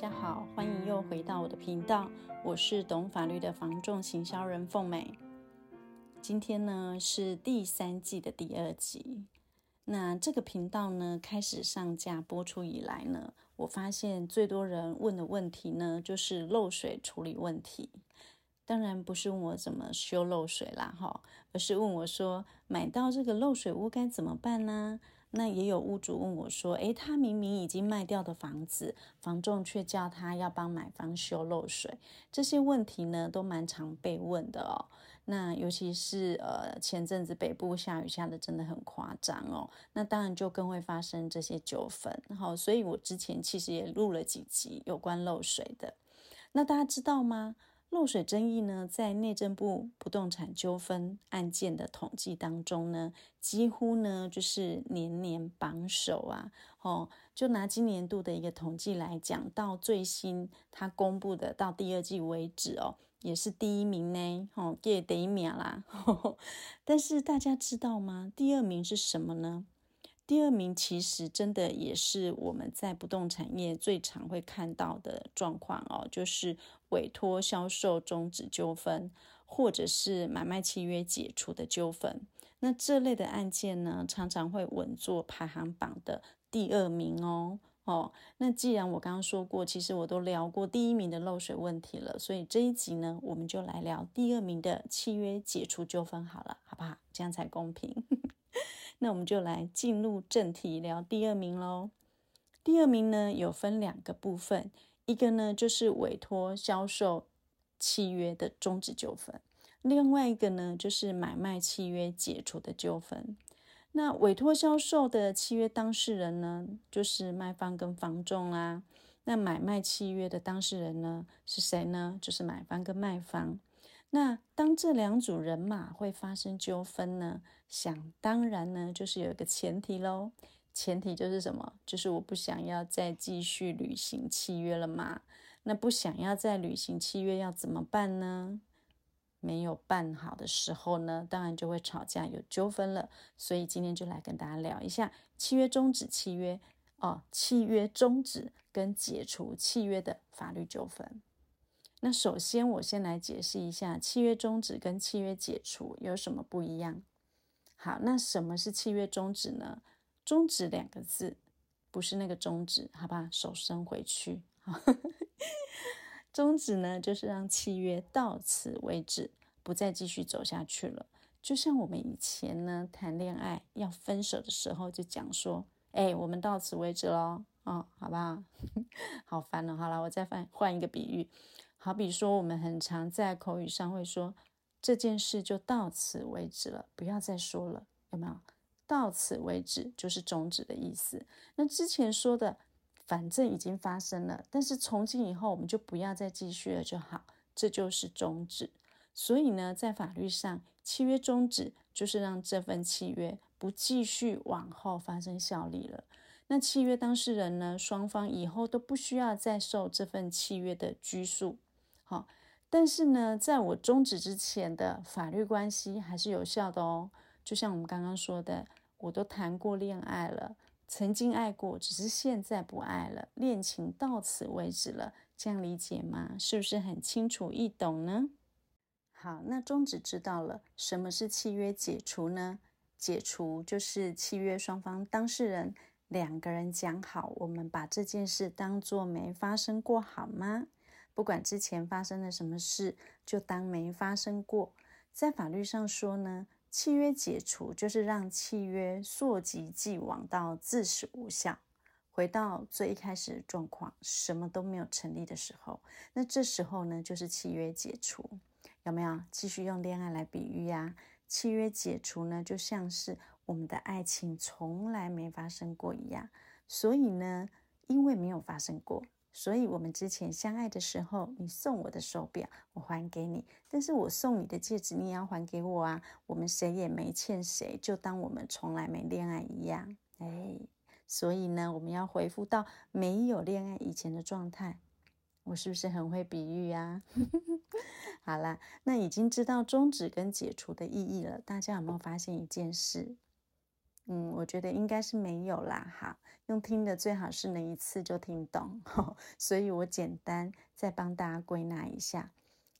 大家好，欢迎又回到我的频道，我是懂法律的房仲行销人凤美。今天呢是第三季的第二集。那这个频道呢开始上架播出以来呢，我发现最多人问的问题呢就是漏水处理问题。当然不是问我怎么修漏水啦，哈，而是问我说买到这个漏水屋该怎么办呢？那也有屋主问我说，诶，他明明已经卖掉的房子，房仲却叫他要帮买方修漏水，这些问题呢都蛮常被问的哦。那尤其是呃前阵子北部下雨下的真的很夸张哦，那当然就更会发生这些纠纷。好，所以我之前其实也录了几集有关漏水的。那大家知道吗？漏水争议呢，在内政部不动产纠纷案件的统计当中呢，几乎呢就是年年榜首啊。哦，就拿今年度的一个统计来讲，到最新他公布的到第二季为止哦，也是第一名呢。哦，第一名啦。但是大家知道吗？第二名是什么呢？第二名其实真的也是我们在不动产业最常会看到的状况哦，就是委托销售终止纠纷，或者是买卖契约解除的纠纷。那这类的案件呢，常常会稳坐排行榜的第二名哦。哦，那既然我刚刚说过，其实我都聊过第一名的漏水问题了，所以这一集呢，我们就来聊第二名的契约解除纠纷好了，好不好？这样才公平。那我们就来进入正题，聊第二名喽。第二名呢，有分两个部分，一个呢就是委托销售契约的终止纠纷，另外一个呢就是买卖契约解除的纠纷。那委托销售的契约当事人呢，就是卖方跟房仲啦。那买卖契约的当事人呢，是谁呢？就是买方跟卖方。那当这两组人马会发生纠纷呢？想当然呢，就是有一个前提喽。前提就是什么？就是我不想要再继续履行契约了嘛。那不想要再履行契约要怎么办呢？没有办好的时候呢，当然就会吵架有纠纷了。所以今天就来跟大家聊一下契约终止契约哦，契约终止跟解除契约的法律纠纷。那首先，我先来解释一下契约终止跟契约解除有什么不一样。好，那什么是契约终止呢？终止两个字，不是那个终止，好吧？手伸回去。终止呢，就是让契约到此为止，不再继续走下去了。就像我们以前呢谈恋爱要分手的时候，就讲说：“哎，我们到此为止喽。”哦，好吧，好烦了。好了，我再换换一个比喻。好比说，我们很常在口语上会说这件事就到此为止了，不要再说了，有没有？到此为止就是终止的意思。那之前说的，反正已经发生了，但是从今以后我们就不要再继续了就好，这就是终止。所以呢，在法律上，契约终止就是让这份契约不继续往后发生效力了。那契约当事人呢，双方以后都不需要再受这份契约的拘束。好，但是呢，在我终止之前的法律关系还是有效的哦。就像我们刚刚说的，我都谈过恋爱了，曾经爱过，只是现在不爱了，恋情到此为止了，这样理解吗？是不是很清楚易懂呢？好，那终止知道了，什么是契约解除呢？解除就是契约双方当事人两个人讲好，我们把这件事当做没发生过，好吗？不管之前发生了什么事，就当没发生过。在法律上说呢，契约解除就是让契约溯及既往到自始无效，回到最一开始的状况，什么都没有成立的时候，那这时候呢，就是契约解除。有没有？继续用恋爱来比喻呀？契约解除呢，就像是我们的爱情从来没发生过一样。所以呢，因为没有发生过。所以，我们之前相爱的时候，你送我的手表，我还给你；但是我送你的戒指，你也要还给我啊。我们谁也没欠谁，就当我们从来没恋爱一样。哎，所以呢，我们要恢复到没有恋爱以前的状态。我是不是很会比喻啊？好啦，那已经知道终止跟解除的意义了。大家有没有发现一件事？嗯，我觉得应该是没有啦。哈，用听的最好是能一次就听懂。所以我简单再帮大家归纳一下。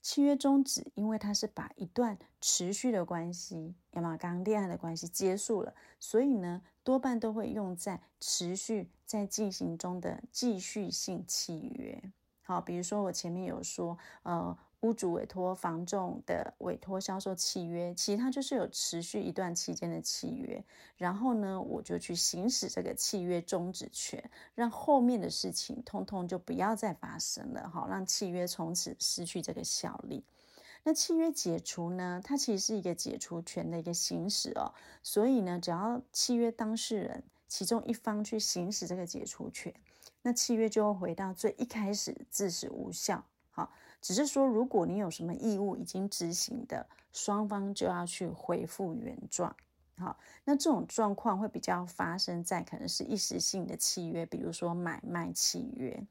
契约终止，因为它是把一段持续的关系，要么刚恋爱的关系结束了，所以呢，多半都会用在持续在进行中的继续性契约。好，比如说我前面有说，呃。屋主委托房仲的委托销售契约，其实它就是有持续一段期间的契约。然后呢，我就去行使这个契约终止权，让后面的事情通通就不要再发生了，好，让契约从此失去这个效力。那契约解除呢，它其实是一个解除权的一个行使哦。所以呢，只要契约当事人其中一方去行使这个解除权，那契约就会回到最一开始，自始无效。好。只是说，如果你有什么义务已经执行的，双方就要去恢复原状。好，那这种状况会比较发生在可能是一时性的契约，比如说买卖契约。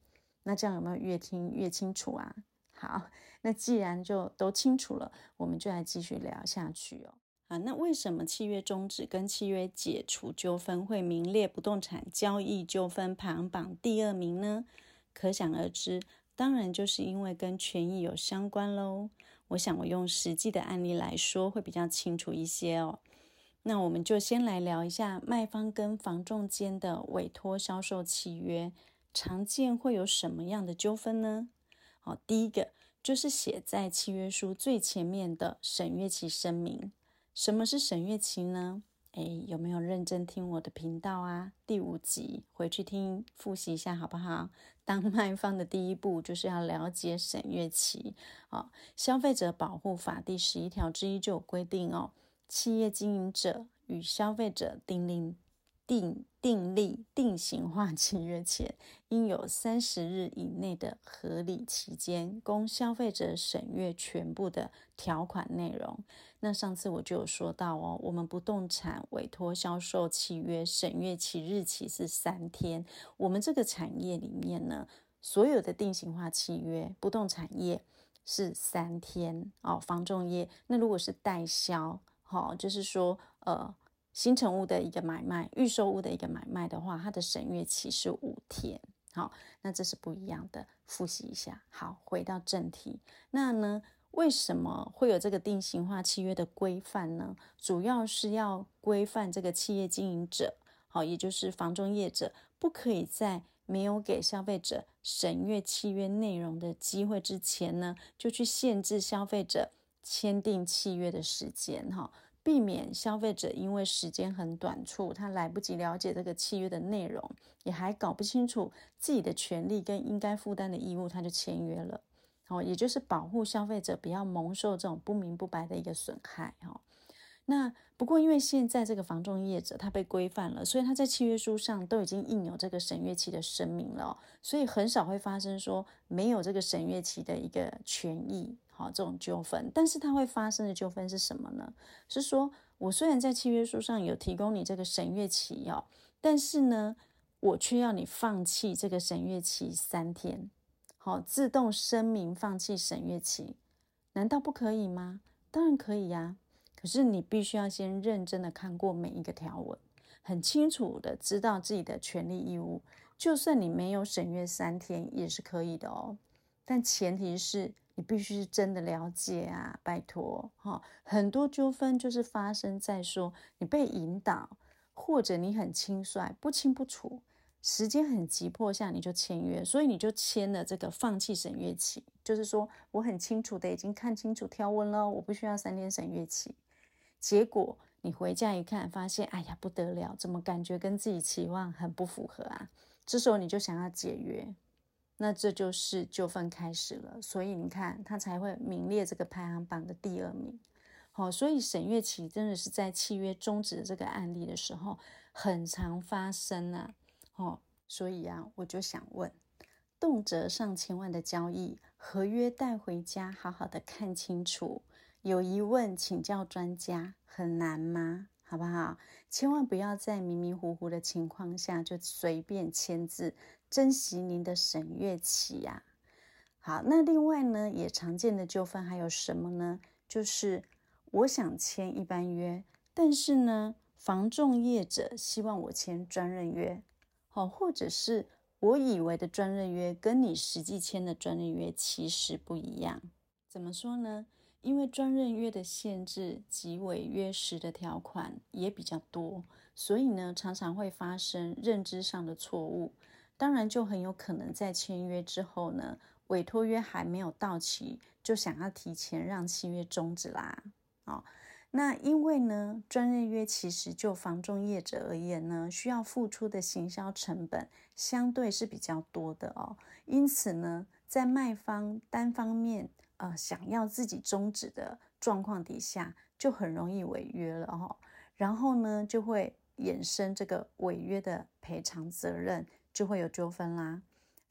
那这样有没有越听越清楚啊？好，那既然就都清楚了，我们就来继续聊下去哦。啊，那为什么契约终止跟契约解除纠纷会名列不动产交易纠纷排行榜第二名呢？可想而知。当然，就是因为跟权益有相关喽。我想我用实际的案例来说会比较清楚一些哦。那我们就先来聊一下卖方跟房仲间的委托销售契约，常见会有什么样的纠纷呢？好，第一个就是写在契约书最前面的审阅期声明。什么是审阅期呢？哎，有没有认真听我的频道啊？第五集回去听复习一下好不好？当卖方的第一步就是要了解审阅期。哦，消费者保护法第十一条之一就有规定哦，企业经营者与消费者订立。订订立定型化契约前，应有三十日以内的合理期间，供消费者审阅全部的条款内容。那上次我就有说到哦，我们不动产委托销售契约审阅期日期是三天。我们这个产业里面呢，所有的定型化契约，不动产业是三天哦。房仲业，那如果是代销，好、哦，就是说呃。新成屋的一个买卖，预售屋的一个买卖的话，它的审阅期是五天。好，那这是不一样的。复习一下。好，回到正题。那呢，为什么会有这个定型化契约的规范呢？主要是要规范这个企业经营者，好，也就是房仲业者，不可以在没有给消费者审阅契约内容的机会之前呢，就去限制消费者签订契约的时间。哈。避免消费者因为时间很短促，他来不及了解这个契约的内容，也还搞不清楚自己的权利跟应该负担的义务，他就签约了。哦，也就是保护消费者不要蒙受这种不明不白的一个损害。哈，那不过因为现在这个房仲业者他被规范了，所以他在契约书上都已经印有这个审阅期的声明了，所以很少会发生说没有这个审阅期的一个权益。好，这种纠纷，但是它会发生的纠纷是什么呢？是说我虽然在契约书上有提供你这个审阅期要，但是呢，我却要你放弃这个审阅期三天，好，自动声明放弃审阅期，难道不可以吗？当然可以呀，可是你必须要先认真的看过每一个条文，很清楚的知道自己的权利义务，就算你没有审阅三天也是可以的哦，但前提是。你必须是真的了解啊，拜托哈！很多纠纷就是发生在说你被引导，或者你很轻率、不清不楚，时间很急迫下你就签约，所以你就签了这个放弃审阅期，就是说我很清楚的已经看清楚条文了，我不需要三天审阅期。结果你回家一看，发现哎呀不得了，怎么感觉跟自己期望很不符合啊？这时候你就想要解约。那这就是纠纷开始了，所以你看，他才会名列这个排行榜的第二名。好，所以沈月琪真的是在契约终止这个案例的时候很常发生啊。哦，所以啊，我就想问，动辄上千万的交易，合约带回家好好的看清楚，有疑问请教专家，很难吗？好不好？千万不要在迷迷糊糊的情况下就随便签字，珍惜您的审阅期呀。好，那另外呢，也常见的纠纷还有什么呢？就是我想签一般约，但是呢，房仲业者希望我签专任约，好，或者是我以为的专任约跟你实际签的专任约其实不一样。怎么说呢？因为专任约的限制及违约时的条款也比较多，所以呢，常常会发生认知上的错误。当然，就很有可能在签约之后呢，委托约还没有到期，就想要提前让契约终止啦。哦，那因为呢，专任约其实就房仲业者而言呢，需要付出的行销成本相对是比较多的哦。因此呢，在卖方单方面呃想要自己终止的状况底下，就很容易违约了哦。然后呢，就会衍生这个违约的赔偿责任。就会有纠纷啦。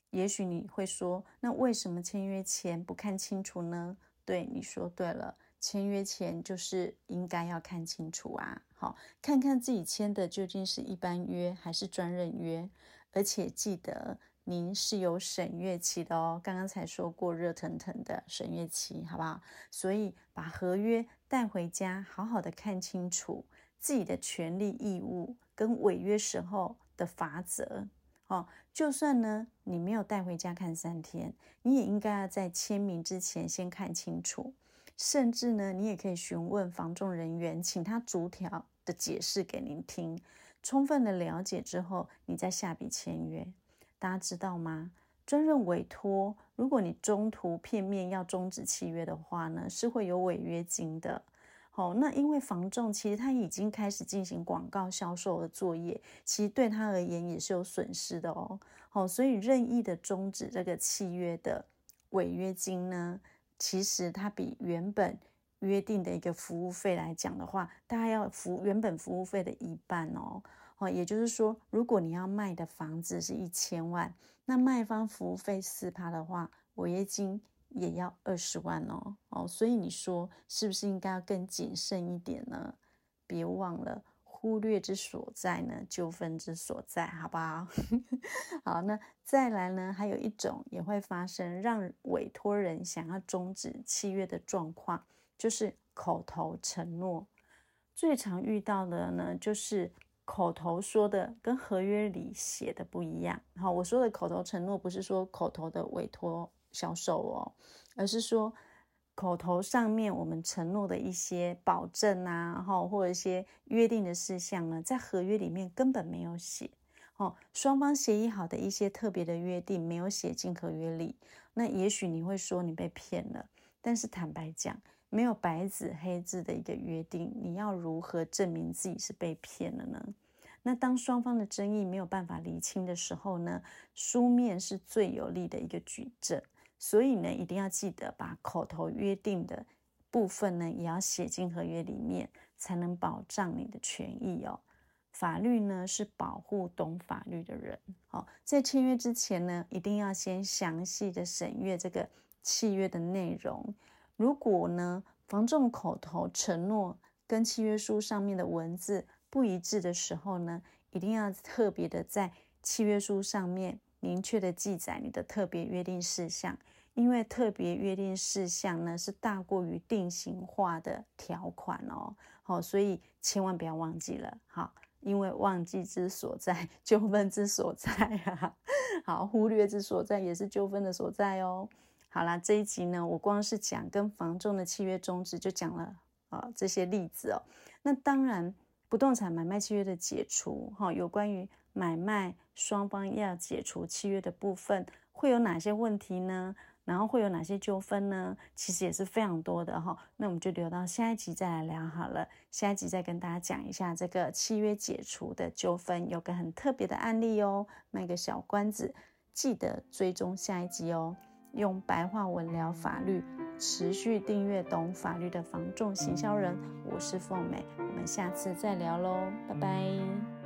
也许你会说，那为什么签约前不看清楚呢？对，你说对了，签约前就是应该要看清楚啊。好，看看自己签的究竟是一般约还是专任约，而且记得您是有审阅期的哦。刚刚才说过热腾腾的审阅期，好不好？所以把合约带回家，好好的看清楚自己的权利义务跟违约时候的罚则。哦，就算呢，你没有带回家看三天，你也应该要在签名之前先看清楚。甚至呢，你也可以询问房仲人员，请他逐条的解释给您听。充分的了解之后，你再下笔签约。大家知道吗？专任委托，如果你中途片面要终止契约的话呢，是会有违约金的。好，那因为房仲其实他已经开始进行广告销售的作业，其实对他而言也是有损失的哦。好，所以任意的终止这个契约的违约金呢，其实它比原本约定的一个服务费来讲的话，大概要付原本服务费的一半哦。哦，也就是说，如果你要卖的房子是一千万，那卖方服务费四趴的话，违约金。也要二十万哦，哦，所以你说是不是应该要更谨慎一点呢？别忘了，忽略之所在呢，纠纷之所在，好不好？好，那再来呢，还有一种也会发生让委托人想要终止契约的状况，就是口头承诺。最常遇到的呢，就是口头说的跟合约里写的不一样。好，我说的口头承诺不是说口头的委托。销售哦，而是说口头上面我们承诺的一些保证啊，然后或者一些约定的事项呢，在合约里面根本没有写哦。双方协议好的一些特别的约定没有写进合约里，那也许你会说你被骗了。但是坦白讲，没有白纸黑字的一个约定，你要如何证明自己是被骗了呢？那当双方的争议没有办法厘清的时候呢，书面是最有力的一个举证。所以呢，一定要记得把口头约定的部分呢，也要写进合约里面，才能保障你的权益哦。法律呢，是保护懂法律的人。好，在签约之前呢，一定要先详细的审阅这个契约的内容。如果呢，房仲口头承诺跟契约书上面的文字不一致的时候呢，一定要特别的在契约书上面。明确的记载你的特别约定事项，因为特别约定事项呢，是大过于定型化的条款哦，好，所以千万不要忘记了，好，因为忘记之所在，纠纷之所在啊，好，忽略之所在也是纠纷的所在哦。好啦，这一集呢，我光是讲跟房仲的契约终止就讲了啊这些例子哦，那当然不动产买卖契约的解除，哈，有关于。买卖双方要解除契约的部分会有哪些问题呢？然后会有哪些纠纷呢？其实也是非常多的哈。那我们就留到下一集再来聊好了。下一集再跟大家讲一下这个契约解除的纠纷，有个很特别的案例哦。卖个小关子，记得追踪下一集哦。用白话文聊法律，持续订阅懂法律的房仲行销人，我是凤美。我们下次再聊喽，拜拜。